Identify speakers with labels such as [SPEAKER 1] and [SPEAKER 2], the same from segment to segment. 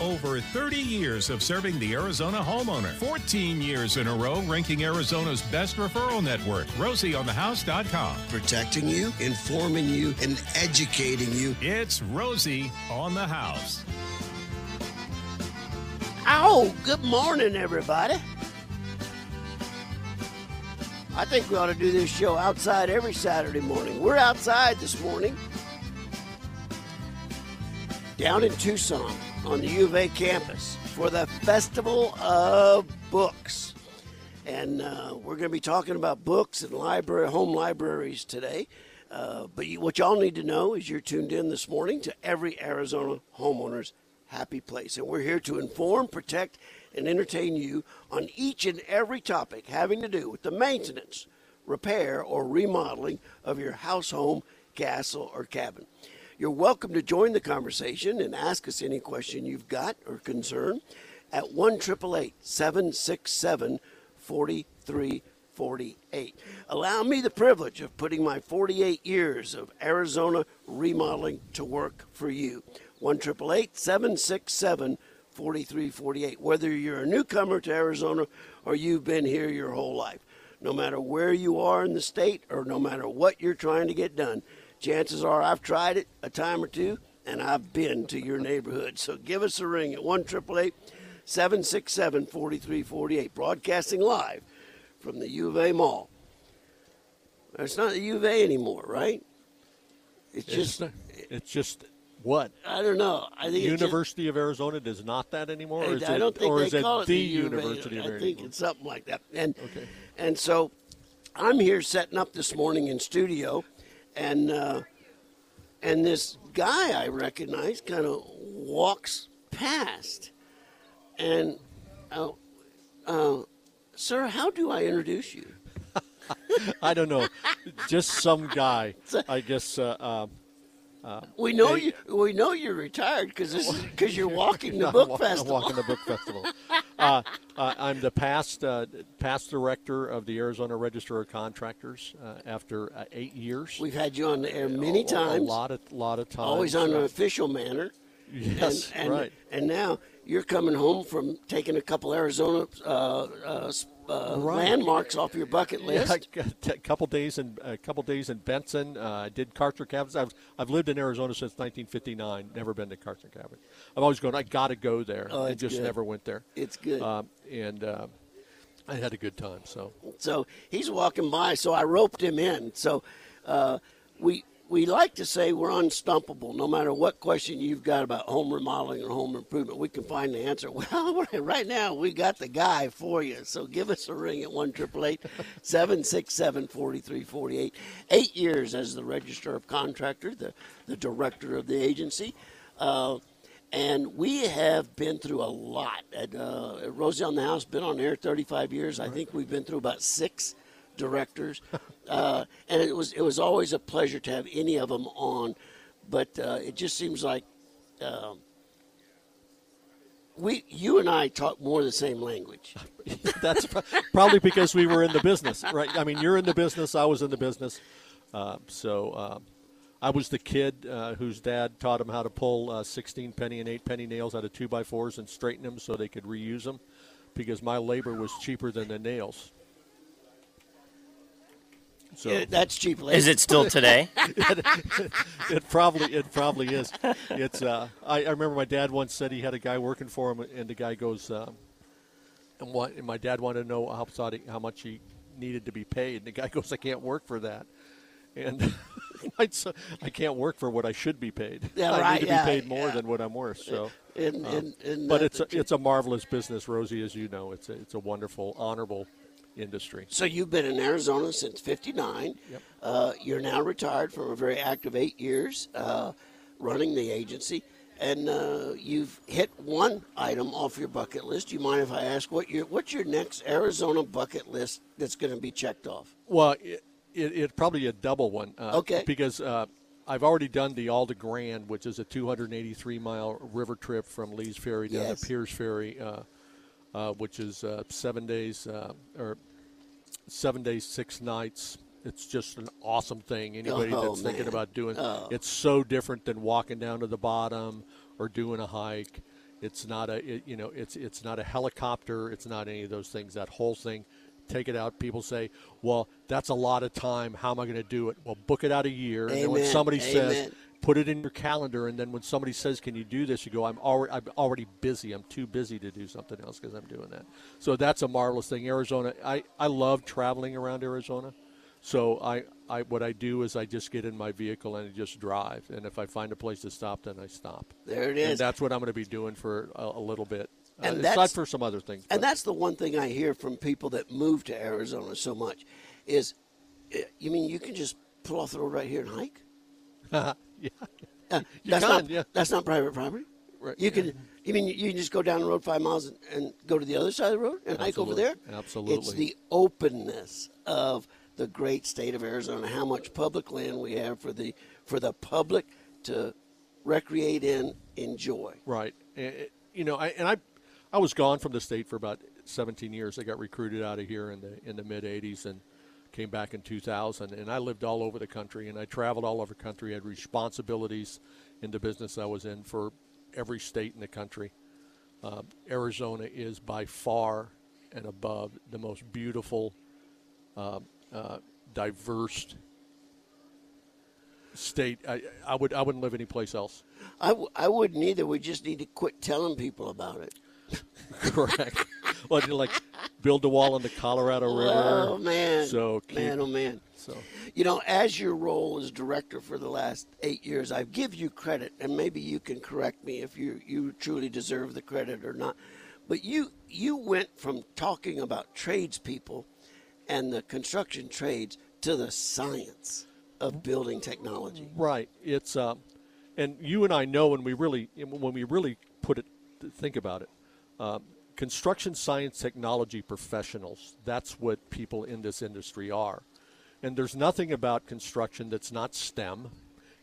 [SPEAKER 1] Over 30 years of serving the Arizona homeowner. 14 years in a row ranking Arizona's best referral network. RosieOnTheHouse.com.
[SPEAKER 2] Protecting you, informing you, and educating you.
[SPEAKER 1] It's Rosie on the House.
[SPEAKER 3] Oh, good morning, everybody. I think we ought to do this show outside every Saturday morning. We're outside this morning down in Tucson on the U of A campus for the Festival of Books. And uh, we're going to be talking about books and library, home libraries today. Uh, but you, what y'all need to know is you're tuned in this morning to every Arizona homeowner's happy place. And we're here to inform, protect, and entertain you on each and every topic having to do with the maintenance, repair, or remodeling of your house, home, castle, or cabin. You're welcome to join the conversation and ask us any question you've got or concern at 1 767 4348. Allow me the privilege of putting my 48 years of Arizona remodeling to work for you. 1 767 4348. Whether you're a newcomer to Arizona or you've been here your whole life, no matter where you are in the state or no matter what you're trying to get done, chances are I've tried it a time or two and I've been to your neighborhood. So give us a ring at 1 767 4348, broadcasting live from the U of A Mall. It's not the U of A anymore, right? It's,
[SPEAKER 4] It's,
[SPEAKER 3] just,
[SPEAKER 4] not- it's just what?
[SPEAKER 3] I don't know. I think it's just-
[SPEAKER 4] University of Arizona does not that anymore? Or is
[SPEAKER 3] I don't think
[SPEAKER 4] or
[SPEAKER 3] they
[SPEAKER 4] is
[SPEAKER 3] call it
[SPEAKER 4] the,
[SPEAKER 3] of A.
[SPEAKER 4] University of
[SPEAKER 3] I
[SPEAKER 4] Arizona?
[SPEAKER 3] think it's something like that. And
[SPEAKER 4] Okay.
[SPEAKER 3] and so I'm here setting up this morning in studio, and uh, and this guy I recognize kind of walks past, and uh, uh, sir, how do I introduce you?
[SPEAKER 4] I don't know. just some guy. I guess. Uh, um,
[SPEAKER 3] We know
[SPEAKER 4] Hey.
[SPEAKER 3] you. We know you're retired because this because you're walking the book
[SPEAKER 4] wa- I'm
[SPEAKER 3] festival.
[SPEAKER 4] walking the book festival. uh, uh, I'm the past uh, past director of the Arizona Registrar of Contractors uh, after uh, eight years.
[SPEAKER 3] We've had you on the air many
[SPEAKER 4] A-
[SPEAKER 3] times.
[SPEAKER 4] A lot of lot of times.
[SPEAKER 3] always on
[SPEAKER 4] uh,
[SPEAKER 3] an official manner.
[SPEAKER 4] Yes,
[SPEAKER 3] and, and,
[SPEAKER 4] right.
[SPEAKER 3] And now you're coming home from taking a couple Arizona uh, uh, uh,
[SPEAKER 4] Right.
[SPEAKER 3] landmarks off your bucket
[SPEAKER 4] Yeah,
[SPEAKER 3] list.
[SPEAKER 4] I got a couple days in a couple days in Benson. Uh, I did Kartchner Caverns. I've I've lived in Arizona since 1959. Never been to Kartchner Cavern. I've always gone. I got to go there.
[SPEAKER 3] Oh,
[SPEAKER 4] I just
[SPEAKER 3] good.
[SPEAKER 4] never went there.
[SPEAKER 3] It's good.
[SPEAKER 4] Um, and uh, I had a good time. So
[SPEAKER 3] So he's walking by, so I roped him in. So uh, we we like to say we're unstumpable. No matter what question you've got about home remodeling or home improvement, we can find the answer. Well, right now we got the guy for you. So give us a ring at 1 767 4348. Eight years as the Register of Contractor, the the director of the agency. Uh, and we have been through a lot. At, uh, Rosie on the House been on air 35 years. I think we've been through about six directors, uh, and it was it was always a pleasure to have any of them on. But uh, it just seems like um, we, you and I talk more the same language.
[SPEAKER 4] that's pro- probably because we were in the business, right? I mean, you're in the business. I was in the business. Uh, so um, I was the kid uh, whose dad taught him how to pull uh, 16 penny and 8 penny nails out of 2 by 4s and straighten them so they could reuse them because my labor was cheaper than the nails. So
[SPEAKER 3] Yeah, that's cheap labor.
[SPEAKER 5] Is it still today?
[SPEAKER 4] it probably it probably is. It's uh, I, I remember my dad once said he had a guy working for him, and the guy goes, um, and, what, and my dad wanted to know how how much he needed to be paid, and the guy goes, I can't work for that, and I can't work for what I should be paid.
[SPEAKER 3] Yeah,
[SPEAKER 4] I
[SPEAKER 3] right,
[SPEAKER 4] need to
[SPEAKER 3] yeah,
[SPEAKER 4] be paid more
[SPEAKER 3] yeah.
[SPEAKER 4] than what I'm worth. So.
[SPEAKER 3] And,
[SPEAKER 4] um,
[SPEAKER 3] and, and
[SPEAKER 4] but it's a, it's a marvelous business, Rosie, as you know. It's a, it's a wonderful, honorable industry.
[SPEAKER 3] So you've been in Arizona since '59.
[SPEAKER 4] Yep.
[SPEAKER 3] Uh, you're now retired from a very active eight years uh, running the agency, and uh, you've hit one item off your bucket list. Do you mind if I ask what your what's your next Arizona bucket list that's going to be checked off?
[SPEAKER 4] Well, it, it, it probably a double one. Uh,
[SPEAKER 3] Okay.
[SPEAKER 4] Because uh, I've already done the Alda Grand, which is a 283 mile river trip from Lee's Ferry down
[SPEAKER 3] Yes.
[SPEAKER 4] to Pearce Ferry, uh, which is uh, seven days uh, or seven days, six nights. It's just an awesome thing. Anybody
[SPEAKER 3] Oh,
[SPEAKER 4] that's thinking about doing
[SPEAKER 3] Oh.
[SPEAKER 4] it's so different than walking down to the bottom or doing a hike. It's not a it, you know it's it's not a helicopter. It's not any of those things. That whole thing, take it out. People say, well, that's a lot of time. How am I going to do it? Well, book it out a year. And then when
[SPEAKER 3] Amen.
[SPEAKER 4] somebody says,
[SPEAKER 3] Amen.
[SPEAKER 4] Put it in your calendar, and then when somebody says, "Can you do this?" You go, "I'm already I'm already busy. I'm too busy to do something else because I'm doing that." So that's a marvelous thing. Arizona, I I love traveling around Arizona. So I, I what I do is I just get in my vehicle and I just drive, and if I find a place to stop, then I stop.
[SPEAKER 3] There it is.
[SPEAKER 4] And that's what I'm going to be doing for a, a little bit.
[SPEAKER 3] And
[SPEAKER 4] uh,
[SPEAKER 3] that's-
[SPEAKER 4] aside for some other things.
[SPEAKER 3] And
[SPEAKER 4] but-
[SPEAKER 3] that's the one thing I hear from people that move to Arizona so much is, eh, you mean you can just pull off the road right here and hike?
[SPEAKER 4] yeah.
[SPEAKER 3] Uh, that's
[SPEAKER 4] can,
[SPEAKER 3] not
[SPEAKER 4] yeah.
[SPEAKER 3] that's not private property.
[SPEAKER 4] Right,
[SPEAKER 3] You
[SPEAKER 4] yeah.
[SPEAKER 3] can. You mean you can just go down the road five miles and, and go to the other side of the road and hike over there?
[SPEAKER 4] Absolutely. Absolutely.
[SPEAKER 3] It's the openness of the great state of Arizona. How much public land we have for the for the public to recreate in, enjoy.
[SPEAKER 4] Right. And, you know, I, and I, I was gone from the state for about 17 years. I got recruited out of here in the in the mid 80s and came back in 2000. And I lived all over the country and I traveled all over the country. I had responsibilities in the business I was in for every state in the country. Um, Arizona is by far and above the most beautiful, uh, uh, diverse state. I, I would I wouldn't live anyplace else.
[SPEAKER 3] I, w- I wouldn't either. We just need to quit telling people about it.
[SPEAKER 4] Correct. well, you like build a wall on the Colorado River.
[SPEAKER 3] Oh man!
[SPEAKER 4] So keep-
[SPEAKER 3] man, oh man!
[SPEAKER 4] So
[SPEAKER 3] You know, as your role as director for the last eight years, I give you credit, and maybe you can correct me if you you truly deserve the credit or not. But you you went from talking about tradespeople and the construction trades to the science of building technology.
[SPEAKER 4] right, it's um, and you and I know when we really when we really put it think about it. Um, construction science technology professionals that's what people in this industry are and there's nothing about construction that's not stem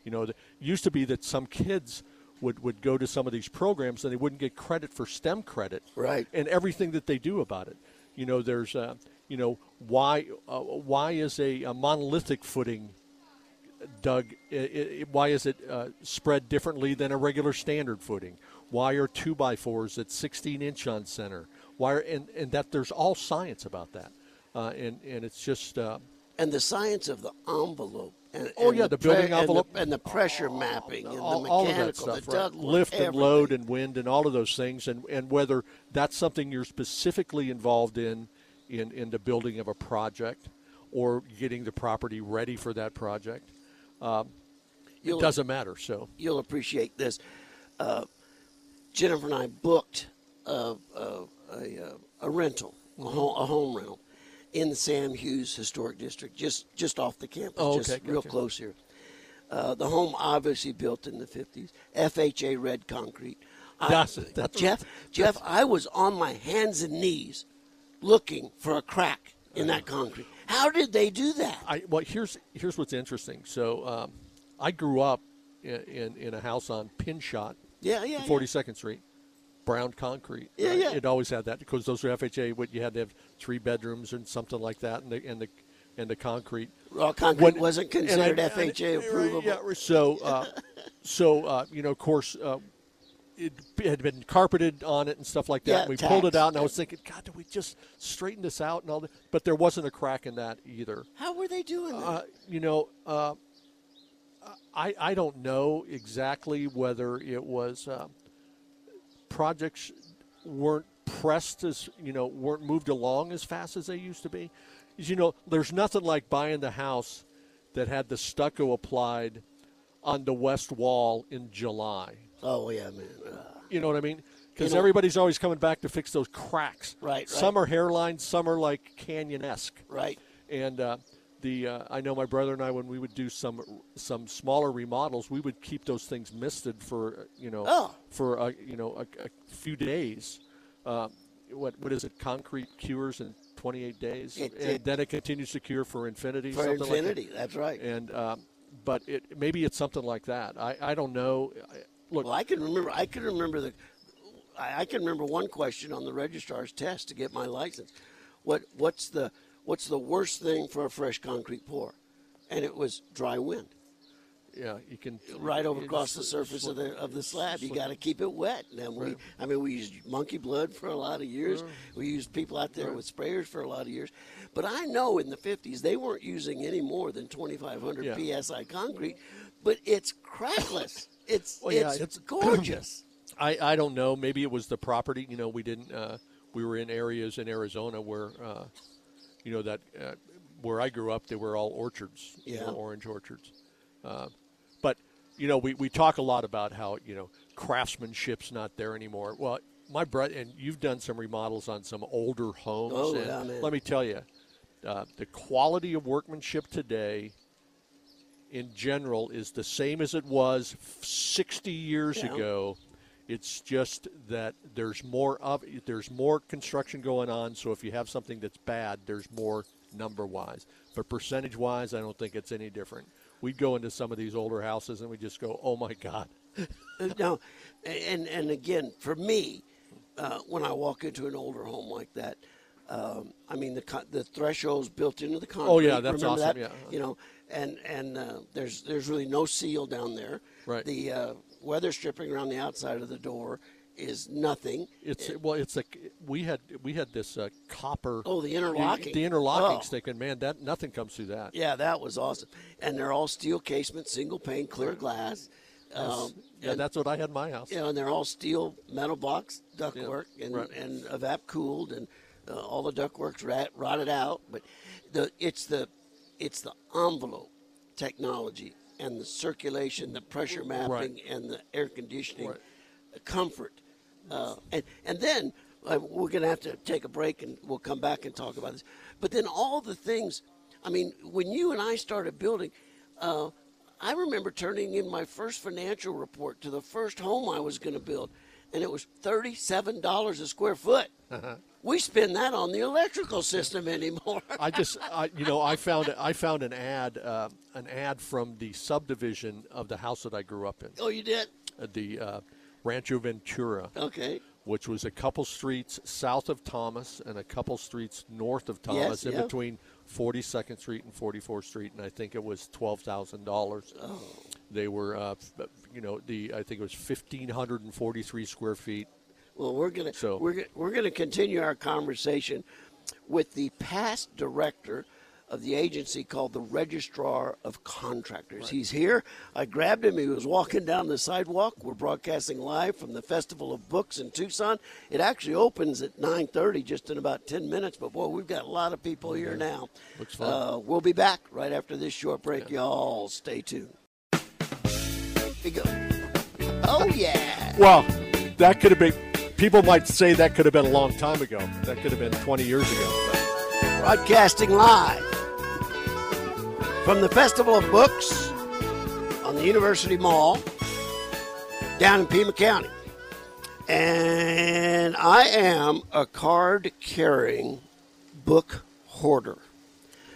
[SPEAKER 4] you know it used to be that some kids would, would go to some of these programs and they wouldn't get credit for stem credit
[SPEAKER 3] Right.
[SPEAKER 4] and everything that they do about it. You know, there's, uh, you know, why uh, why is a, a monolithic footing dug? i i why is it uh, spread differently than a regular standard footing? Why are two by fours at 16 inch on center? Why are, and and that there's all science about that, uh, and and it's just. Uh,
[SPEAKER 3] And the science of the envelope. And,
[SPEAKER 4] Oh,
[SPEAKER 3] and
[SPEAKER 4] yeah, the building
[SPEAKER 3] and the-
[SPEAKER 4] envelope.
[SPEAKER 3] and the, pressure mapping and
[SPEAKER 4] all,
[SPEAKER 3] the
[SPEAKER 4] all of that stuff,
[SPEAKER 3] the
[SPEAKER 4] right? lift and load and wind and all of those things, and, and whether that's something you're specifically involved in, in in the building of a project, or getting the property ready for that project, it doesn't matter. So
[SPEAKER 3] you'll appreciate this. Uh, Jennifer and I booked a, a, a, uh, a rental, a home, a home rental, in the Sam Hughes Historic District, just just off the campus,
[SPEAKER 4] Oh,
[SPEAKER 3] just
[SPEAKER 4] okay,
[SPEAKER 3] real
[SPEAKER 4] gotcha.
[SPEAKER 3] close here. Uh, the home obviously built in the 50s, FHA red concrete. I-
[SPEAKER 4] That's- that's-
[SPEAKER 3] Jeff. Jeff, I was on my hands and knees looking for a crack in that concrete. How did they do that?
[SPEAKER 4] I well here's here's what's interesting. So um, I grew up in, in in a house on Pinchot,
[SPEAKER 3] Yeah, yeah.
[SPEAKER 4] Forty Second Street, brown concrete.
[SPEAKER 3] Yeah,
[SPEAKER 4] right?
[SPEAKER 3] yeah.
[SPEAKER 4] It always had that because those were FHA. What you had to have three bedrooms and something like that, and the and the and the concrete.
[SPEAKER 3] Raw concrete
[SPEAKER 4] When-
[SPEAKER 3] wasn't considered
[SPEAKER 4] I-
[SPEAKER 3] FHA
[SPEAKER 4] and-
[SPEAKER 3] approvable.
[SPEAKER 4] Yeah, so, uh, so uh, you know, of course, uh, it had been carpeted on it and stuff like that.
[SPEAKER 3] Yeah,
[SPEAKER 4] we pulled it out, and I was thinking, God, did we just straighten this out and all that? But there wasn't a crack in that either.
[SPEAKER 3] How were they doing that?
[SPEAKER 4] Uh, you know, uh, I I don't know exactly whether it was uh, projects weren't pressed as you know weren't moved along as fast as they used to be. you know, there's nothing like buying the house that had the stucco applied on the west wall in July.
[SPEAKER 3] oh yeah, man. Uh,
[SPEAKER 4] You know what I mean? Because
[SPEAKER 3] You know-
[SPEAKER 4] everybody's always coming back to fix those cracks.
[SPEAKER 3] Right, right.
[SPEAKER 4] Some are hairline, some are like canyon-esque.
[SPEAKER 3] right.
[SPEAKER 4] And uh, the uh, I know my brother and I when we would do some some smaller remodels, we would keep those things misted for uh, you know
[SPEAKER 3] Oh.
[SPEAKER 4] for uh, you know a, a few days. Uh, what what is it? Concrete cures in 28 days,
[SPEAKER 3] It-
[SPEAKER 4] and
[SPEAKER 3] it-
[SPEAKER 4] then it continues to cure for infinity.
[SPEAKER 3] For infinity,
[SPEAKER 4] Like
[SPEAKER 3] that's right.
[SPEAKER 4] And um, but it maybe it's something like that. I, I don't know. I, look,
[SPEAKER 3] Well, I can remember. I can remember the. I, I can remember one question on the registrar's test to get my license. What What's the What's the worst thing for a fresh concrete pour? And it was dry wind.
[SPEAKER 4] yeah, you can
[SPEAKER 3] right over across the surface of the of the slab. You got to keep it wet. And we, I mean, we used monkey blood for a lot of years. We used people out there with sprayers for a lot of years. But I know in the 50s they weren't using any more than 2,500
[SPEAKER 4] Yeah.
[SPEAKER 3] psi concrete. But it's crackless. It's
[SPEAKER 4] Well, yeah,
[SPEAKER 3] it's,
[SPEAKER 4] it's-
[SPEAKER 3] gorgeous.
[SPEAKER 4] I, I don't know. Maybe it was the property. You know, we didn't. Uh, we were in areas in Arizona where, uh, you know, that uh, where I grew up, they were all orchards.
[SPEAKER 3] Yeah.
[SPEAKER 4] orange orchards. Uh, but you know, we, we talk a lot about how you know craftsmanship's not there anymore. Well, my brother and you've done some remodels on some older homes.
[SPEAKER 3] Oh,
[SPEAKER 4] and
[SPEAKER 3] yeah, man.
[SPEAKER 4] Let me tell you, uh, the quality of workmanship today in general is the same as it was 60 years
[SPEAKER 3] Yeah.
[SPEAKER 4] ago. It's just that there's more of there's more construction going on. So if you have something that's bad, there's more number wise. But percentage wise, I don't think it's any different. We'd go into some of these older houses and we just go, "Oh my God!"
[SPEAKER 3] Uh, no, and and again, for me, uh, when I walk into an older home like that, um, I mean the the thresholds built into the concrete.
[SPEAKER 4] Oh, yeah, that's
[SPEAKER 3] remember
[SPEAKER 4] awesome,
[SPEAKER 3] that?
[SPEAKER 4] yeah.
[SPEAKER 3] You know, and and uh, there's there's really no seal down there.
[SPEAKER 4] Right.
[SPEAKER 3] The uh, weather stripping around the outside of the door is nothing.
[SPEAKER 4] It's well, it's like we had we had this uh, copper.
[SPEAKER 3] Oh, the interlocking.
[SPEAKER 4] The interlocking
[SPEAKER 3] Oh.
[SPEAKER 4] stick, and man, that nothing comes through that.
[SPEAKER 3] Yeah, that was awesome. And they're all steel casement, single pane, clear glass. Um,
[SPEAKER 4] yeah,
[SPEAKER 3] and-
[SPEAKER 4] that's what I had in my house.
[SPEAKER 3] you know, and they're all steel metal box ductwork and
[SPEAKER 4] right.
[SPEAKER 3] and evap cooled and uh, all the ductwork's rat, rotted out. But the it's the it's the envelope technology and the circulation, the pressure mapping, and the air conditioning,
[SPEAKER 4] Right.
[SPEAKER 3] the comfort, uh, and and then uh, we're going to have to take a break and we'll come back and talk about this. But then all the things, I mean, when you and I started building. Uh, I remember turning in my first financial report to the first home I was going to build, and it was thirty-seven dollars a square foot. We spend that on the electrical system anymore.
[SPEAKER 4] I just, I, you know, I found I found an ad, uh, an ad from the subdivision of the house that I grew up in,
[SPEAKER 3] oh, you did?
[SPEAKER 4] uh, the uh, Rancho Ventura,
[SPEAKER 3] Okay.
[SPEAKER 4] which was a couple streets south of Thomas and a couple streets north of Thomas, in
[SPEAKER 3] yeah.
[SPEAKER 4] between 42nd Street and 44th Street, and I think it was twelve thousand dollars. They were, uh, you know, the I think it was 1,543 square feet.
[SPEAKER 3] Well, we're gonna
[SPEAKER 4] So-
[SPEAKER 3] we're we're gonna continue our conversation with the past director of the agency called the Registrar of Contractors. He's here. I grabbed him. He was walking down the sidewalk. We're broadcasting live from the Festival of Books in Tucson. It actually opens at 9:30, just in about 10 minutes. But boy, we've got a lot of people here now.
[SPEAKER 4] Looks fun.
[SPEAKER 3] Uh, we'll be back right after this short break. Y'all stay tuned. We go. Oh yeah.
[SPEAKER 4] Well, that could have been. People might say that could have been a long time ago. That could have been 20 years ago.
[SPEAKER 3] broadcasting live from the Festival of Books on the University Mall down in Pima County. And I am a card carrying book hoarder.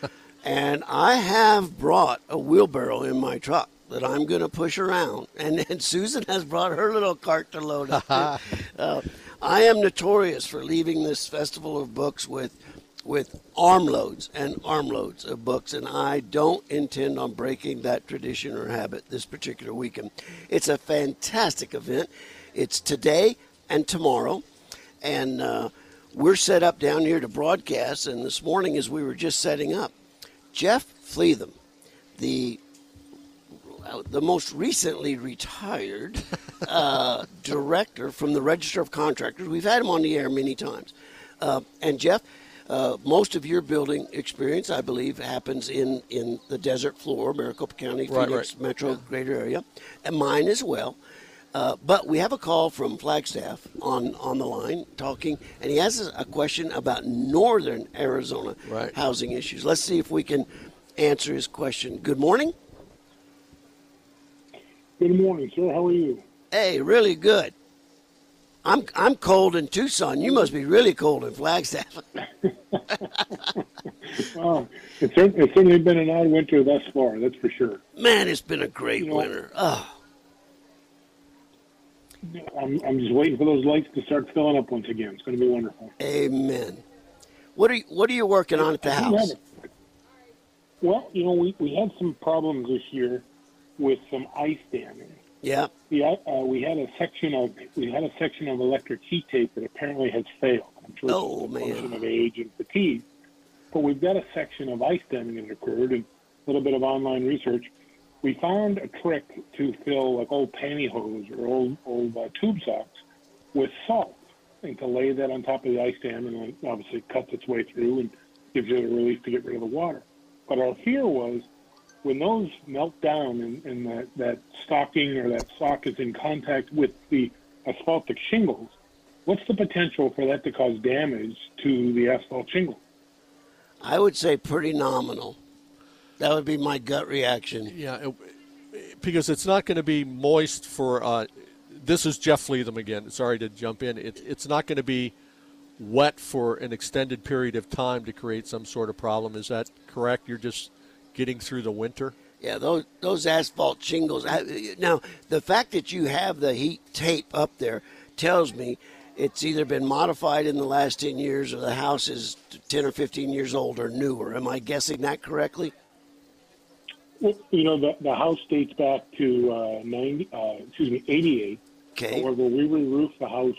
[SPEAKER 3] and I have brought a wheelbarrow in my truck that I'm going to push around. And then Susan has brought her little cart to load up. uh, I am notorious for leaving this Festival of Books with with armloads and armloads of books, and I don't intend on breaking that tradition or habit this particular weekend. It's a fantastic event. It's today and tomorrow, and uh, we're set up down here to broadcast. And this morning, as we were just setting up, Jeff Fleetham, the the most recently retired uh, director from the Registrar of Contractors. We've had him on the air many times. Uh, and Jeff, uh, most of your building experience, I believe, happens in, in the desert floor, Maricopa County, Phoenix
[SPEAKER 4] right.
[SPEAKER 3] metro greater area, and mine as well. Uh, but we have a call from Flagstaff on, on the line talking, and he has a question about northern Arizona
[SPEAKER 4] Right.
[SPEAKER 3] housing issues. Let's see if we can answer his question. Good morning.
[SPEAKER 5] Good morning, sir. How are you?
[SPEAKER 3] Hey, really good. I'm I'm cold in Tucson. You must be really cold in Flagstaff.
[SPEAKER 5] Well, it's, it's certainly been an odd winter thus far, that's for sure.
[SPEAKER 3] Man, it's been a great
[SPEAKER 5] You know-
[SPEAKER 3] winter. Oh,
[SPEAKER 5] I'm, I'm just waiting for those lights to start filling up once again. It's going to be wonderful.
[SPEAKER 3] amen. What are you What are you working on at the
[SPEAKER 5] I do have
[SPEAKER 3] house?
[SPEAKER 5] Well, you know, we, we had some problems this year with some ice damming.
[SPEAKER 3] Yeah.
[SPEAKER 5] The, uh, we had a section of we had a section of electric heat tape that apparently has failed. I'm sure
[SPEAKER 3] Oh,
[SPEAKER 5] it's a
[SPEAKER 3] man.
[SPEAKER 5] function of age and fatigue. But we've got a section of ice damming that occurred, and a little bit of online research. We found a trick to fill like old pantyhose or old old uh, tube socks with salt, and to lay that on top of the ice dam, and then obviously it cuts its way through and gives you a relief to get rid of the water. But our fear was when those melt down and, and that, that stocking or that sock is in contact with the asphaltic shingles, what's the potential for that to cause damage to the asphalt shingle?
[SPEAKER 3] I would say pretty nominal. That would be my gut reaction.
[SPEAKER 4] Yeah, it, because it's not going to be moist for. Uh, this is Jeff Fleetham again. Sorry to jump in. It, it's not going to be wet for an extended period of time to create some sort of problem. Is that correct? You're just getting through the winter.
[SPEAKER 3] Yeah, those those asphalt shingles. Now, the fact that you have the heat tape up there tells me it's either been modified in the last 10 years or the house is 10 or 15 years old or newer. Am I guessing that correctly?
[SPEAKER 5] Well, you know, the, the house dates back to uh, 90, uh, excuse me, 88.
[SPEAKER 3] Okay.
[SPEAKER 5] However, we re-roofed the house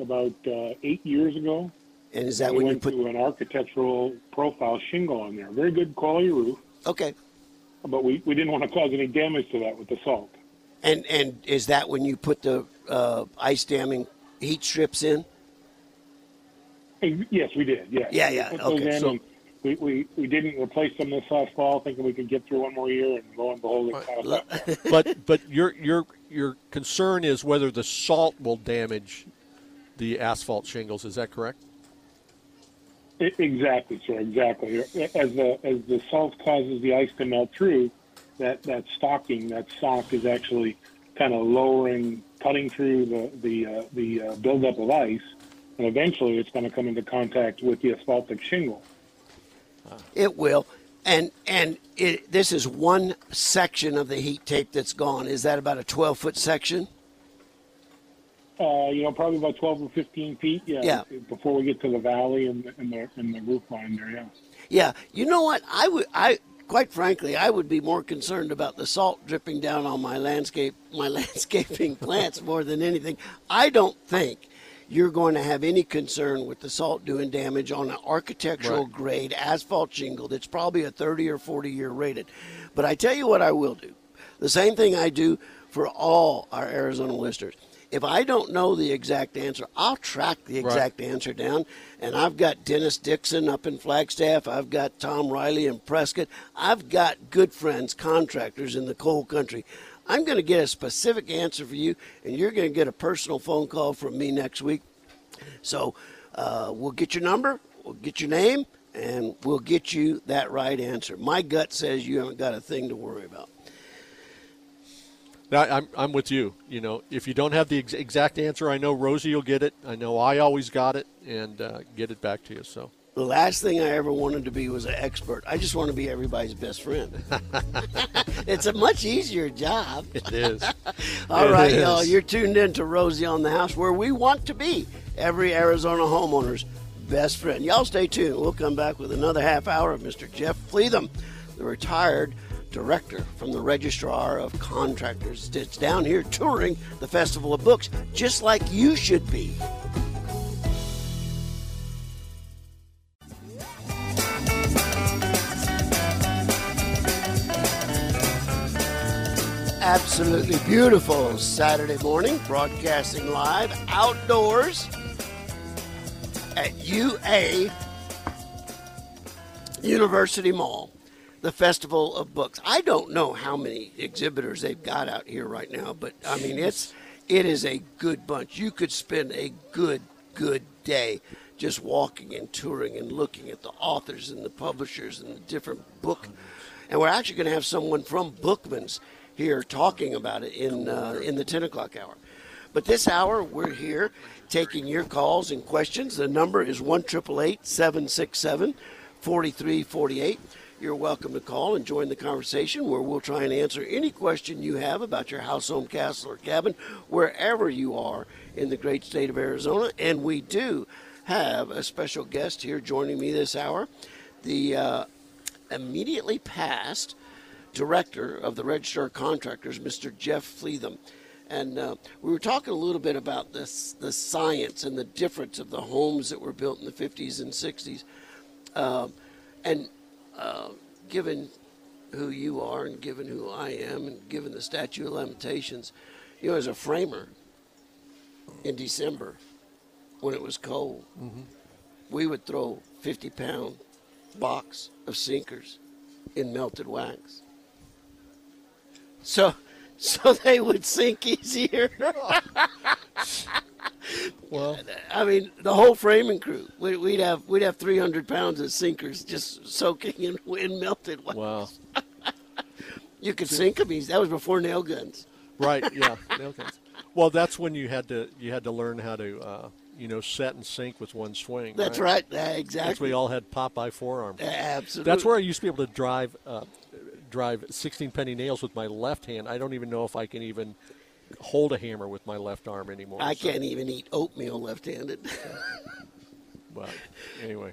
[SPEAKER 5] about uh, eight years ago.
[SPEAKER 3] And is that
[SPEAKER 5] we
[SPEAKER 3] when you put
[SPEAKER 5] an architectural profile shingle on there. Very good quality roof,
[SPEAKER 3] Okay.
[SPEAKER 5] but we, we didn't want to cause any damage to that with the salt.
[SPEAKER 3] And and is that when you put the uh, ice damming heat strips in?
[SPEAKER 5] Hey, Yes, we did. Yeah.
[SPEAKER 3] Yeah, yeah,
[SPEAKER 5] We
[SPEAKER 3] okay,
[SPEAKER 4] so-
[SPEAKER 5] we, we, we didn't replace them this last fall, thinking we could get through one more year, and lo and behold, it kind
[SPEAKER 3] Lo-
[SPEAKER 5] of
[SPEAKER 4] but but your your your concern is whether the salt will damage the asphalt shingles. Is that correct?
[SPEAKER 5] Exactly, sir. Exactly. As the as the salt causes the ice to melt through, that that stocking, that sock, is actually kind of lowering, cutting through the the uh, the uh, buildup of ice, and eventually it's going to come into contact with the asphaltic shingle.
[SPEAKER 3] It will. And and it, this is one section of the heat tape that's gone. Is that about a 12 foot section?
[SPEAKER 5] Uh, you know, probably about twelve or fifteen feet. Yeah.
[SPEAKER 3] Yeah.
[SPEAKER 5] Before we get to the valley and the, and the and the roof line there. Yeah.
[SPEAKER 3] Yeah. You know what? I would. I quite frankly, I would be more concerned about the salt dripping down on my landscape, my landscaping plants more than anything. I don't think you're going to have any concern with the salt doing damage on an architectural
[SPEAKER 4] Right.
[SPEAKER 3] grade asphalt shingle that's probably a 30 or 40 year rated. But I tell you what, I will do the same thing I do for all our Arizona listeners. If I don't know the exact answer, I'll track the
[SPEAKER 4] Right.
[SPEAKER 3] exact answer down. And I've got Dennis Dixon up in Flagstaff. I've got Tom Riley in Prescott. I've got good friends, contractors in the coal country. I'm going to get a specific answer for you, and you're going to get a personal phone call from me next week. So uh, we'll get your number, we'll get your name, and we'll get you that right answer. My gut says you haven't got a thing to worry about.
[SPEAKER 4] Now, I'm, I'm with you. You know, if you don't have the ex- exact answer, I know Rosie will get it. I know I always got it and uh, get it back to you. So
[SPEAKER 3] The last thing I ever wanted to be was an expert. I just want to be everybody's best friend. it's a much easier job.
[SPEAKER 4] it is.
[SPEAKER 3] All
[SPEAKER 4] It
[SPEAKER 3] right,
[SPEAKER 4] is.
[SPEAKER 3] y'all. You're tuned in to Rosie on the House, where we want to be every Arizona homeowner's best friend. Y'all stay tuned. We'll come back with another half hour of Mr. Jeff Fleetham, the retired director from the Registrar of Contractors. It's down here touring the Festival of Books, just like you should be. Absolutely beautiful Saturday morning, broadcasting live outdoors at UA University Mall, the Festival of Books. I don't know how many exhibitors they've got out here right now, but I mean it's it is a good bunch. You could spend a good good day just walking and touring and looking at the authors and the publishers and the different book. And we're actually going to have someone from Bookman's here talking about it in uh, in the 10 o'clock hour. But this hour, we're here taking your calls and questions. The number is 1 767 4348. You're welcome to call and join the conversation where we'll try and answer any question you have about your house, home, castle, or cabin, wherever you are in the great state of Arizona. And we do have a special guest here joining me this hour. The uh, immediately past director of the Registrar Contractors, Mr. Jeff Fleetham. And uh, we were talking a little bit about this, the science and the difference of the homes that were built in the 50s and 60s. Um, and uh, given who you are and given who I am and given the statute of limitations, you know, as a framer in December when it was cold, we would throw 50 pound box of sinkers in melted wax. So, so they would sink easier.
[SPEAKER 4] Well,
[SPEAKER 3] I mean, the whole framing crew. we- We'd have we'd have 300 pounds of sinkers just soaking in, in melted wax.
[SPEAKER 4] wow.
[SPEAKER 3] You could sink them easy. That was before nail guns.
[SPEAKER 4] Right. Yeah. nail guns. Well, that's when you had to you had to learn how to uh, you know set and sink with one swing.
[SPEAKER 3] That's right. Uh,
[SPEAKER 4] That's
[SPEAKER 3] exactly.
[SPEAKER 4] we all had Popeye forearms.
[SPEAKER 3] Absolutely.
[SPEAKER 4] That's where I used to be able to drive uh, drive 16 penny nails with my left hand. I don't even know if I can even hold a hammer with my left arm anymore.
[SPEAKER 3] I
[SPEAKER 4] So,
[SPEAKER 3] can't even eat oatmeal left-handed.
[SPEAKER 4] But anyway,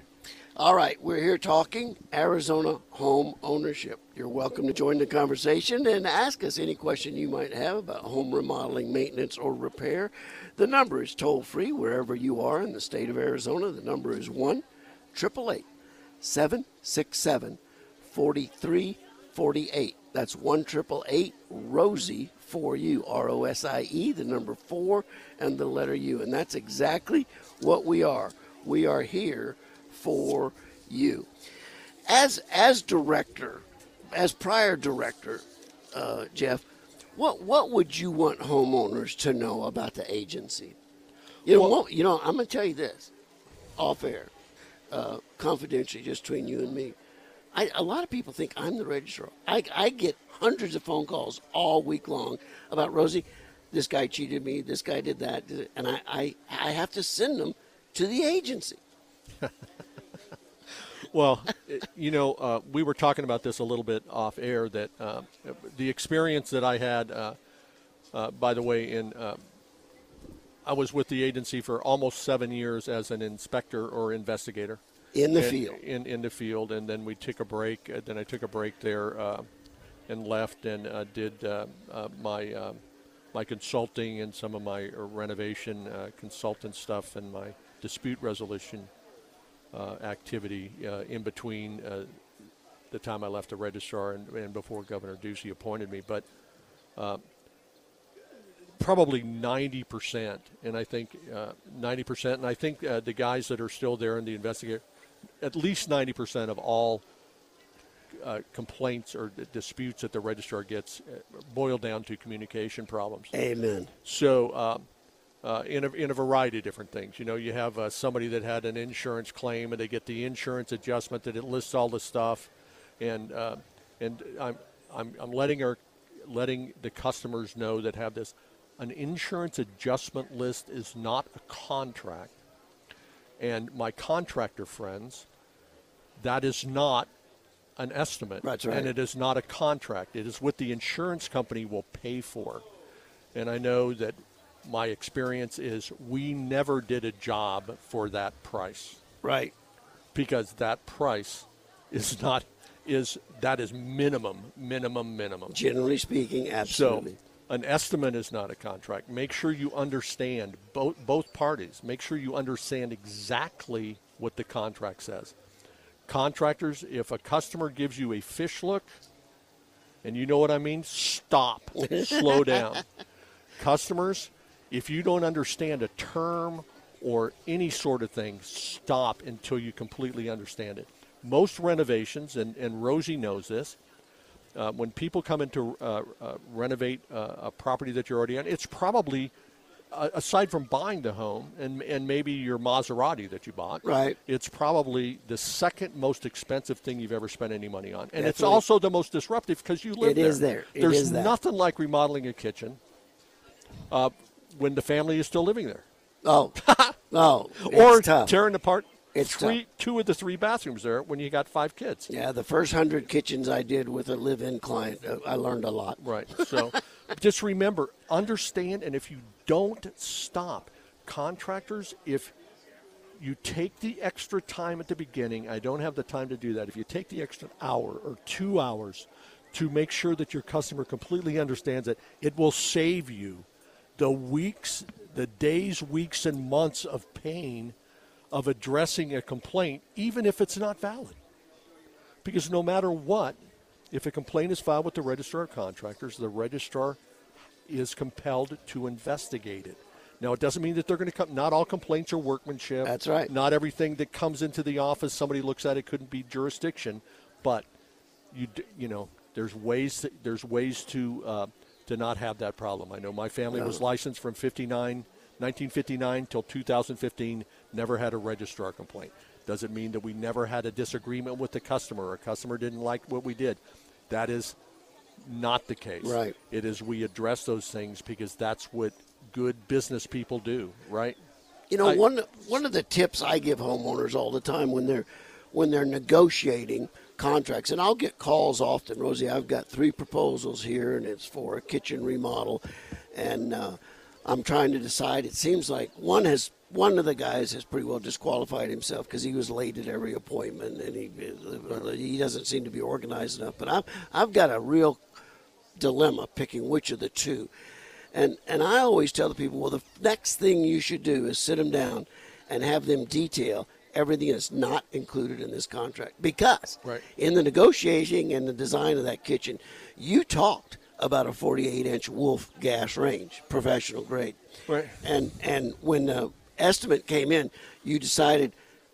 [SPEAKER 3] All right, we're here talking Arizona home ownership. You're welcome to join the conversation and ask us any question you might have about home remodeling, maintenance, or repair. The number is toll free wherever you are in the state of Arizona. The number is 1 888 767 4348. That's 1 888 Rosie for you, R O S I E, the number 4 and the letter U. And that's exactly what we are. We are here for you. As as director, as prior director, uh, Jeff, what what would you want homeowners to know about the agency? You know,
[SPEAKER 4] Well-
[SPEAKER 3] you know, I'm going to tell you this, off air, uh, confidentially, just between you and me. I, a lot of people think I'm the registrar. I, I get hundreds of phone calls all week long about Rosie. This guy cheated me. This guy did that, and I, I, I have to send them to the agency.
[SPEAKER 4] Well, you know, uh, we were talking about this a little bit off air. That uh, the experience that I had, uh, uh, by the way, in uh, I was with the agency for almost seven years as an inspector or investigator
[SPEAKER 3] In the
[SPEAKER 4] And-
[SPEAKER 3] field.
[SPEAKER 4] In in the field, and then we took a break. Uh, then I took a break there uh, and left and uh, did uh, uh, my my consulting and some of my renovation uh, consultant stuff and my dispute resolution uh, activity uh, in between uh, the time I left the registrar and, and before Governor Ducey appointed me. But uh, probably 90%, and I think uh, 90%, and I think uh, the guys that are still there in the investigator, at least 90% of all uh, complaints or disputes that the registrar gets uh, boil down to communication problems.
[SPEAKER 3] Amen.
[SPEAKER 4] So, um, uh, in a, in a variety of different things, you know, you have uh, somebody that had an insurance claim and they get the insurance adjustment that it lists all the stuff, and uh, and I'm I'm I'm letting our letting the customers know that have this. An insurance adjustment list is not a contract, and my contractor friends, that is not an estimate,
[SPEAKER 3] right.
[SPEAKER 4] and it is not a contract. It is what the insurance company will pay for. And I know that my experience is we never did a job for that price
[SPEAKER 3] Right.
[SPEAKER 4] because that price is not is that is minimum minimum minimum.
[SPEAKER 3] Generally speaking, absolutely.
[SPEAKER 4] So an estimate is not a contract. Make sure you understand both both parties. Make sure you understand exactly what the contract says. Contractors, if a customer gives you a fish look, and you know what I mean, stop. Slow down. Customers, if you don't understand a term or any sort of thing, stop until you completely understand it. Most renovations, and, and Rosie knows this, uh, when people come in to uh, uh, renovate uh, a property that you're already on, it's probably uh, aside from buying the home and and maybe your Maserati that you bought,
[SPEAKER 3] Right.
[SPEAKER 4] It's probably the second most expensive thing you've ever spent any money on, and it's also the most disruptive because you live
[SPEAKER 3] It is there. It
[SPEAKER 4] There's
[SPEAKER 3] is
[SPEAKER 4] nothing like remodeling a kitchen uh, when the family is still living there,
[SPEAKER 3] Oh, oh,
[SPEAKER 4] or
[SPEAKER 3] tough.
[SPEAKER 4] tearing apart
[SPEAKER 3] It's
[SPEAKER 4] three,
[SPEAKER 3] tough.
[SPEAKER 4] two of the three bathrooms there when you got five kids.
[SPEAKER 3] Yeah, the first hundred kitchens I did with a live-in client, uh, I learned a lot.
[SPEAKER 4] Right. So just remember, understand, and if you don't stop, contractors, if you take the extra time at the beginning, I don't have the time to do that. If you take the extra hour or two hours to make sure that your customer completely understands it. It will save you the weeks, the days, weeks, and months of pain of addressing a complaint, even if it's not valid. Because no matter what, if a complaint is filed with the registrar of contractors, the registrar is compelled to investigate it. Now, it doesn't mean that they're going to come. Not all complaints are workmanship.
[SPEAKER 3] That's right.
[SPEAKER 4] Not everything that comes into the office, somebody looks at it, couldn't be jurisdiction. But you, you know, there's ways. There's ways to uh, to not have that problem. I know my family was licensed from 59, 1959 till 2015. Never had a registrar complaint. Doesn't mean that we never had a disagreement with the customer. A customer didn't like what we did. That is not the case.
[SPEAKER 3] Right.
[SPEAKER 4] It is we address those things because that's what good business people do, right?
[SPEAKER 3] You know,
[SPEAKER 4] I-
[SPEAKER 3] one one of the tips I give homeowners all the time when they're when they're negotiating contracts, and I'll get calls often. Rosie, I've got three proposals here, and it's for a kitchen remodel, and uh, I'm trying to decide. It seems like one has one of the guys has pretty well disqualified himself because he was late at every appointment, and he he doesn't seem to be organized enough. But I've I've got a real dilemma picking which of the two. And and I always tell the people, well, the next thing you should do is sit them down and have them detail everything that's not included in this contract because
[SPEAKER 4] Right.
[SPEAKER 3] in the negotiating and the design of that kitchen, you talked about a 48 inch Wolf gas range, professional grade.
[SPEAKER 4] Right.
[SPEAKER 3] And and when the estimate came in, you decided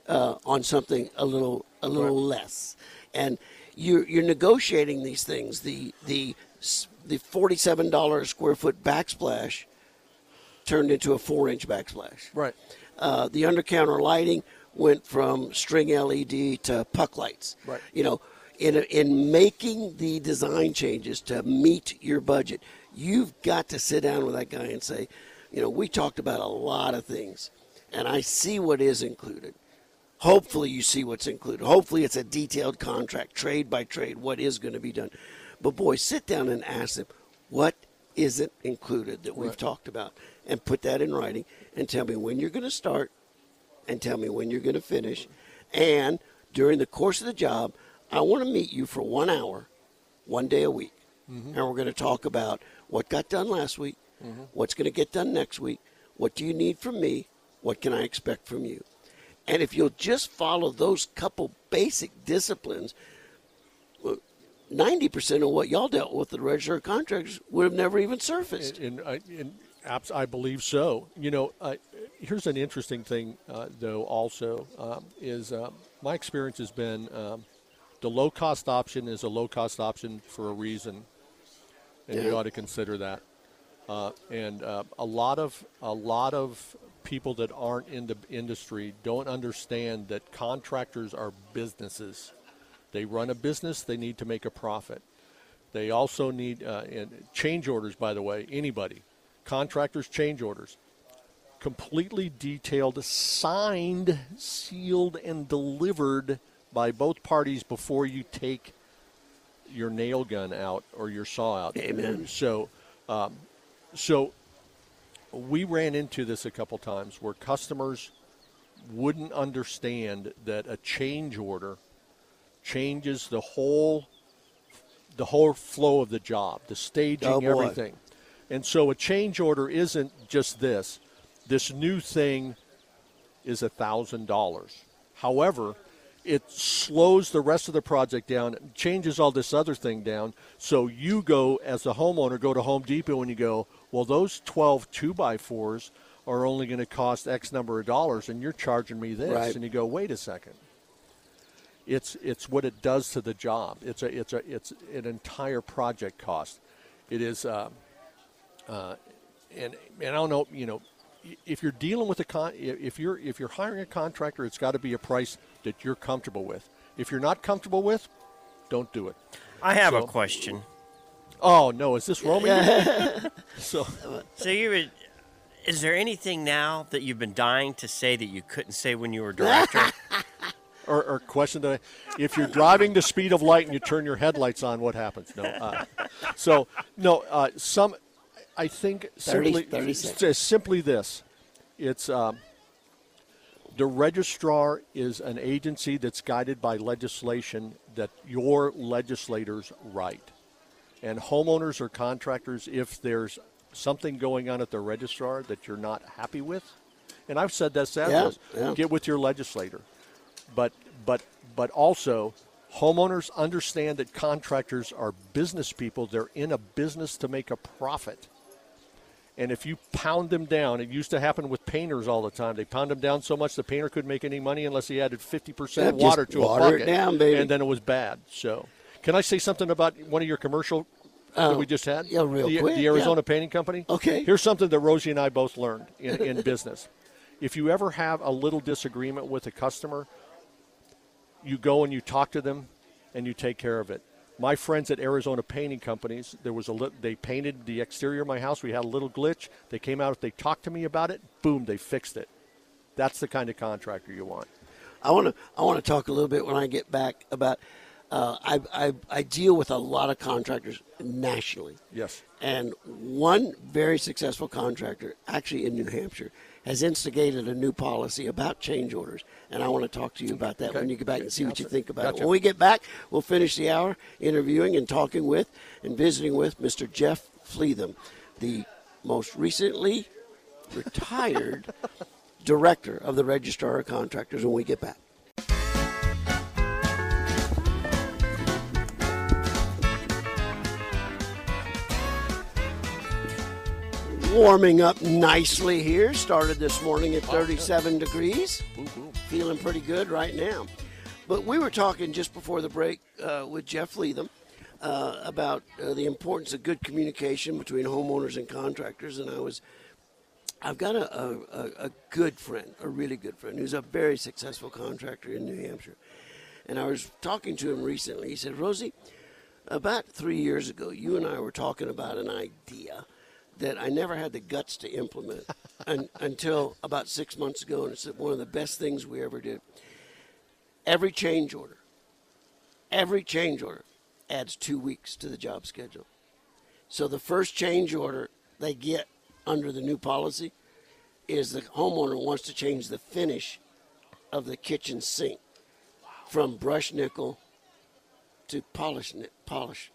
[SPEAKER 3] uh, on something a little a little less, and you're you're negotiating these things. The the the forty seven dollars square foot backsplash turned into a four inch backsplash.
[SPEAKER 4] Right.
[SPEAKER 3] Uh, the undercounter lighting went from string LED to puck lights.
[SPEAKER 4] Right.
[SPEAKER 3] You know, in in making the design changes to meet your budget, you've got to sit down with that guy and say, you know, we talked about a lot of things, and I see what is included. Hopefully, you see what's included. Hopefully, it's a detailed contract, trade by trade, what is going to be done. But boy, sit down and ask them what isn't included that we've
[SPEAKER 4] Right.
[SPEAKER 3] talked about, and put that in writing, and tell me when you're going to start, and tell me when you're going to finish. And during the course of the job, I want to meet you for one hour, one day a week. And we're going to talk about what got done last week, what's going to get done next week, what do you need from me, what can I expect from you. And if you'll just follow those couple basic disciplines, 90% of what y'all dealt with, the register of contractors, would have never even surfaced.
[SPEAKER 4] And, and, I, and I believe so. You know, uh, here's an interesting thing, uh, though. Also, um, is uh, my experience has been um, the low cost option is a low cost option for a reason, and you ought to consider that. Uh, and uh, a lot of a lot of people that aren't in the industry don't understand that contractors are businesses. They run a business. They need to make a profit. They also need uh, and change orders. By the way, anybody, contractors change orders, completely detailed, signed, sealed, and delivered by both parties before you take your nail gun out or your saw out.
[SPEAKER 3] Amen.
[SPEAKER 4] So, um, so we ran into this a couple times where customers wouldn't understand that a change order changes the whole the whole flow of the job, the staging,
[SPEAKER 3] Oh,
[SPEAKER 4] everything. And so a change order isn't just this. This new thing is a thousand dollars. However, it slows the rest of the project down, changes all this other thing down. So you go as a homeowner, go to Home Depot and you go, well, those 12 two by fours are only going to cost X number of dollars, and you're charging me this.
[SPEAKER 3] Right.
[SPEAKER 4] And you go, wait a second. It's it's what it does to the job. It's a it's a it's an entire project cost. It is. Uh, uh, and and I don't know, you know, if you're dealing with a con, if you're if you're hiring a contractor, it's got to be a price that you're comfortable with. If you're not comfortable with, don't do it.
[SPEAKER 6] I have a question.
[SPEAKER 4] Oh no, is this roaming? so
[SPEAKER 6] So you would, is there anything now that you've been dying to say that you couldn't say when you were director?
[SPEAKER 4] or, or question that if you're driving the speed of light and you turn your headlights on, what happens? No. Uh, so no, uh, some. I think
[SPEAKER 3] 30
[SPEAKER 4] simply
[SPEAKER 3] 30
[SPEAKER 4] s-
[SPEAKER 3] seconds.
[SPEAKER 4] simply this. It's um, the registrar is an agency that's guided by legislation that your legislators write. And homeowners or contractors, if there's something going on at the registrar that you're not happy with, and I've said this,
[SPEAKER 3] Yeah, yeah.
[SPEAKER 4] get with your legislator. But but but also homeowners understand that contractors are business people. They're in a business to make a profit. And if you pound them down, it used to happen with painters all the time. They pound them down so much the painter couldn't make any money unless he added 50%
[SPEAKER 3] Yeah, just
[SPEAKER 4] water to
[SPEAKER 3] water
[SPEAKER 4] a
[SPEAKER 3] it down, baby.
[SPEAKER 4] And then it was bad. So, can I say something about one of your commercial that uh, we just had?
[SPEAKER 3] Yeah, real
[SPEAKER 4] the,
[SPEAKER 3] quick,
[SPEAKER 4] the Arizona
[SPEAKER 3] yeah.
[SPEAKER 4] Painting Company.
[SPEAKER 3] Okay.
[SPEAKER 4] Here's something that Rosie and I both learned in, in business. If you ever have a little disagreement with a customer, you go and you talk to them and you take care of it. My friends at Arizona Painting Companies, there was a li- they painted the exterior of my house. We had a little glitch. They came out, they talked to me about it. Boom, they fixed it. That's the kind of contractor you want.
[SPEAKER 3] I want to I want to talk a little bit when I get back about. Uh, I, I I deal with a lot of contractors nationally,
[SPEAKER 4] Yes.
[SPEAKER 3] and one very successful contractor, actually in New Hampshire, has instigated a new policy about change orders, and I want to talk to you about that
[SPEAKER 4] Okay.
[SPEAKER 3] when you get back and see what you think about
[SPEAKER 4] Gotcha.
[SPEAKER 3] it. When we get back, we'll finish the hour interviewing and talking with and visiting with Mr. Jeff Fleetham, the most recently retired director of the Registrar of Contractors. When we get back. Warming up nicely here. Started this morning at 37 degrees. Feeling pretty good right now. But we were talking just before the break uh, with Jeff Fleetham uh, about uh, the importance of good communication between homeowners and contractors, and I was. I've got a, a, a- a good friend, a really good friend, who's a very successful contractor in New Hampshire. And I was talking to him recently. He said, Rosie, about three years ago, you and I were talking about an idea that I never had the guts to implement un, until about six months ago, and it's one of the best things we ever did. Every change order, every change order adds two weeks to the job schedule. So the first change order they get under the new policy is the homeowner wants to change the finish of the kitchen sink from brush nickel to polish ni- polish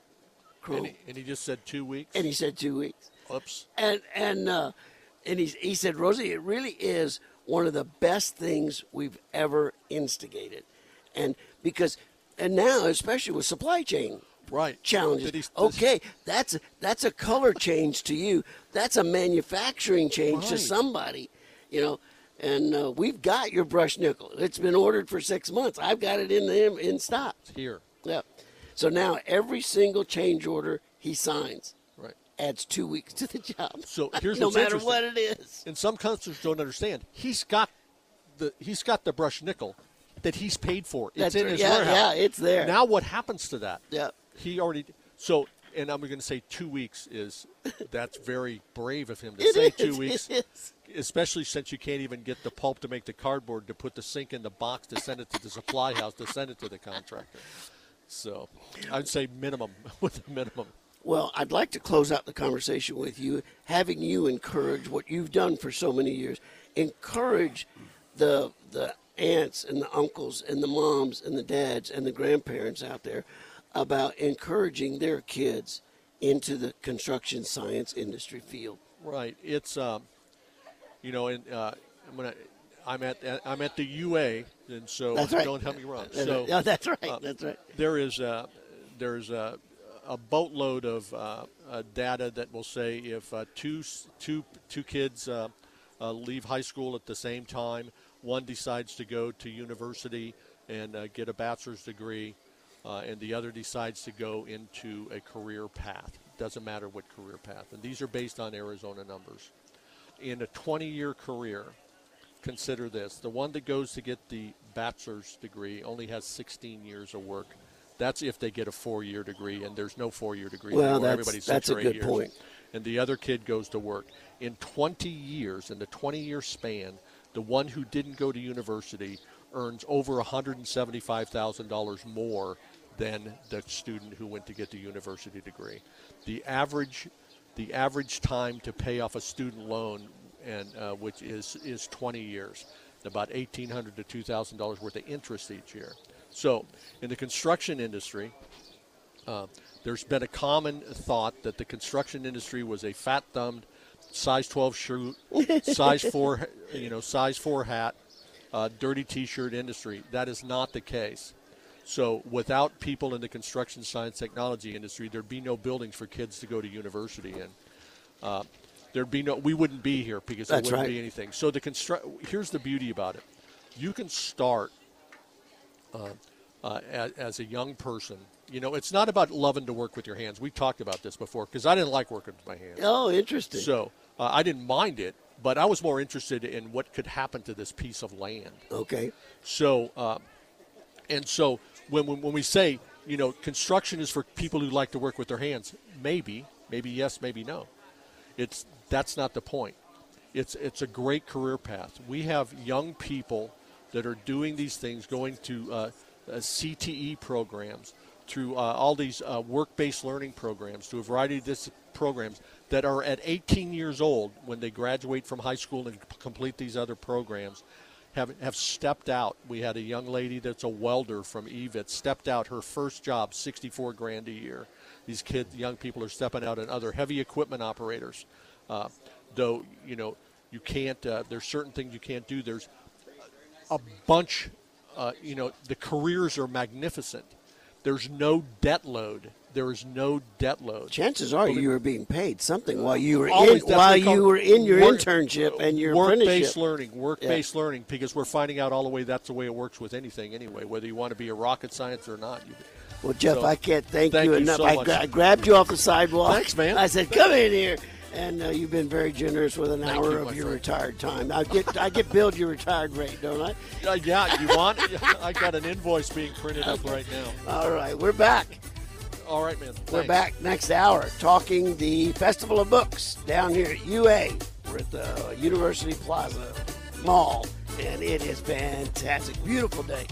[SPEAKER 3] chrome.
[SPEAKER 4] And he, and he just said two weeks.
[SPEAKER 3] and he said two weeks
[SPEAKER 4] Oops.
[SPEAKER 3] and and uh, and he he said, Rosie, it really is one of the best things we've ever instigated, and because and now especially with supply chain
[SPEAKER 4] Right.
[SPEAKER 3] challenges.
[SPEAKER 4] He-
[SPEAKER 3] okay, that's that's a color change to you. That's a manufacturing change to somebody, you know. And uh, we've got your brush nickel. It's been ordered for six months. I've got it in the, in stock.
[SPEAKER 4] Here.
[SPEAKER 3] Yeah. So now every single change order he signs
[SPEAKER 4] Right.
[SPEAKER 3] Adds two weeks to the job.
[SPEAKER 4] So here's
[SPEAKER 3] no matter what it is.
[SPEAKER 4] And some customers don't understand. He's got the he's got the brush nickel that he's paid for. It's
[SPEAKER 3] That's
[SPEAKER 4] in
[SPEAKER 3] right.
[SPEAKER 4] his
[SPEAKER 3] Yeah,
[SPEAKER 4] warehouse.
[SPEAKER 3] yeah, it's there.
[SPEAKER 4] Now what happens to that?
[SPEAKER 3] Yeah.
[SPEAKER 4] He already so and I'm going to say two weeks is that's very brave of him to
[SPEAKER 3] It
[SPEAKER 4] say
[SPEAKER 3] is,
[SPEAKER 4] two weeks, especially since you can't even get the pulp to make the cardboard to put the sink in the box to send it to the supply house to send it to the contractor. So I'd say minimum with a minimum.
[SPEAKER 3] Well, I'd like to close out the conversation with you, having you encourage what you've done for so many years. Encourage the the aunts and the uncles and the moms and the dads and the grandparents out there about encouraging their kids into the construction science industry field.
[SPEAKER 4] Right. It's um, you know, and uh, I'm gonna. I'm at I'm at the UA, and so
[SPEAKER 3] right.
[SPEAKER 4] don't help me wrong. So.
[SPEAKER 3] Yeah, that's right.
[SPEAKER 4] uh,
[SPEAKER 3] that's right.
[SPEAKER 4] there is a, there's a, a boatload of uh, uh, data that will say if uh, two two two kids uh, uh, leave high school at the same time, one decides to go to university and uh, get a bachelor's degree, and the other decides to go into a career path. Doesn't matter what career path, and these are based on Arizona numbers. In a 20-year career, consider this the one that goes to get the bachelor's degree only has 16 years of work that's if they get a four-year degree and there's no four-year degree
[SPEAKER 3] Well,
[SPEAKER 4] anymore.
[SPEAKER 3] that's-
[SPEAKER 4] everybody's
[SPEAKER 3] that's a good
[SPEAKER 4] years
[SPEAKER 3] point.
[SPEAKER 4] and the other kid goes to work in 20 years in the 20-year span the one who didn't go to university earns over $175000 more than the student who went to get the university degree the average the average time to pay off a student loan and uh, which is is 20 years about 1,800 to $2000 worth of interest each year so in the construction industry Uh, there's been a common thought that the construction industry was a fat-thumbed, size 12 shirt, size four, you know, size four hat, uh, dirty T-shirt industry. That is not the case. So without people in the construction science technology industry, there'd be no buildings for kids to go to university in. Uh, there'd be no, we wouldn't be here because there wouldn't
[SPEAKER 3] right.
[SPEAKER 4] be anything. So the construct. Here's the beauty about it: you can start uh, as, as a young person. You know, it's not about loving to work with your hands. We've talked about this before because I didn't like working with my hands.
[SPEAKER 3] Oh, interesting.
[SPEAKER 4] So uh, I didn't mind it, but I was more interested in what could happen to this piece of land.
[SPEAKER 3] okay.
[SPEAKER 4] So, uh, and so when, when when we say you know construction is for people who like to work with their hands, maybe, maybe yes, maybe no. It's that's not the point. It's it's a great career path. We have young people that are doing these things, going to uh, uh, CTE programs, through uh, all these uh, work-based learning programs, to a variety of programs that are at 18 years old when they graduate from high school and complete these other programs. Have, have stepped out. We had a young lady that's a welder from EVIT stepped out her first job, 64 grand a year. These kids, young people, are stepping out and other heavy equipment operators. Uh, though you know you can't. Uh, there's certain things you can't do. There's a bunch. Uh, you know the careers are magnificent. There's no debt load. There is no debt load.
[SPEAKER 3] Chances are you were being paid something while you were in while
[SPEAKER 4] what we call
[SPEAKER 3] you were in your
[SPEAKER 4] work-
[SPEAKER 3] internship and your
[SPEAKER 4] work-based learning, work-based learning, because we're finding out all the way that's the way it works with anything anyway, whether you want to be a rocket science or not.
[SPEAKER 3] Well, Jeff,
[SPEAKER 4] So,
[SPEAKER 3] I can't thank,
[SPEAKER 4] thank
[SPEAKER 3] you
[SPEAKER 4] you
[SPEAKER 3] enough.
[SPEAKER 4] so
[SPEAKER 3] I, gra- I grabbed you off the sidewalk.
[SPEAKER 4] Thanks, man.
[SPEAKER 3] I said, "Come in here," and uh, you've been very generous with an
[SPEAKER 4] Thank
[SPEAKER 3] hour
[SPEAKER 4] you,
[SPEAKER 3] of your
[SPEAKER 4] friend.
[SPEAKER 3] retired time. I get I get billed your retired rate, don't I?
[SPEAKER 4] Uh, yeah, you want? I got an invoice being printed up right now.
[SPEAKER 3] All right, we're back.
[SPEAKER 4] All right, man.
[SPEAKER 3] We're back next hour talking the Festival of Books down here at UA. We're at the University Plaza Mall, and it is fantastic. Beautiful day.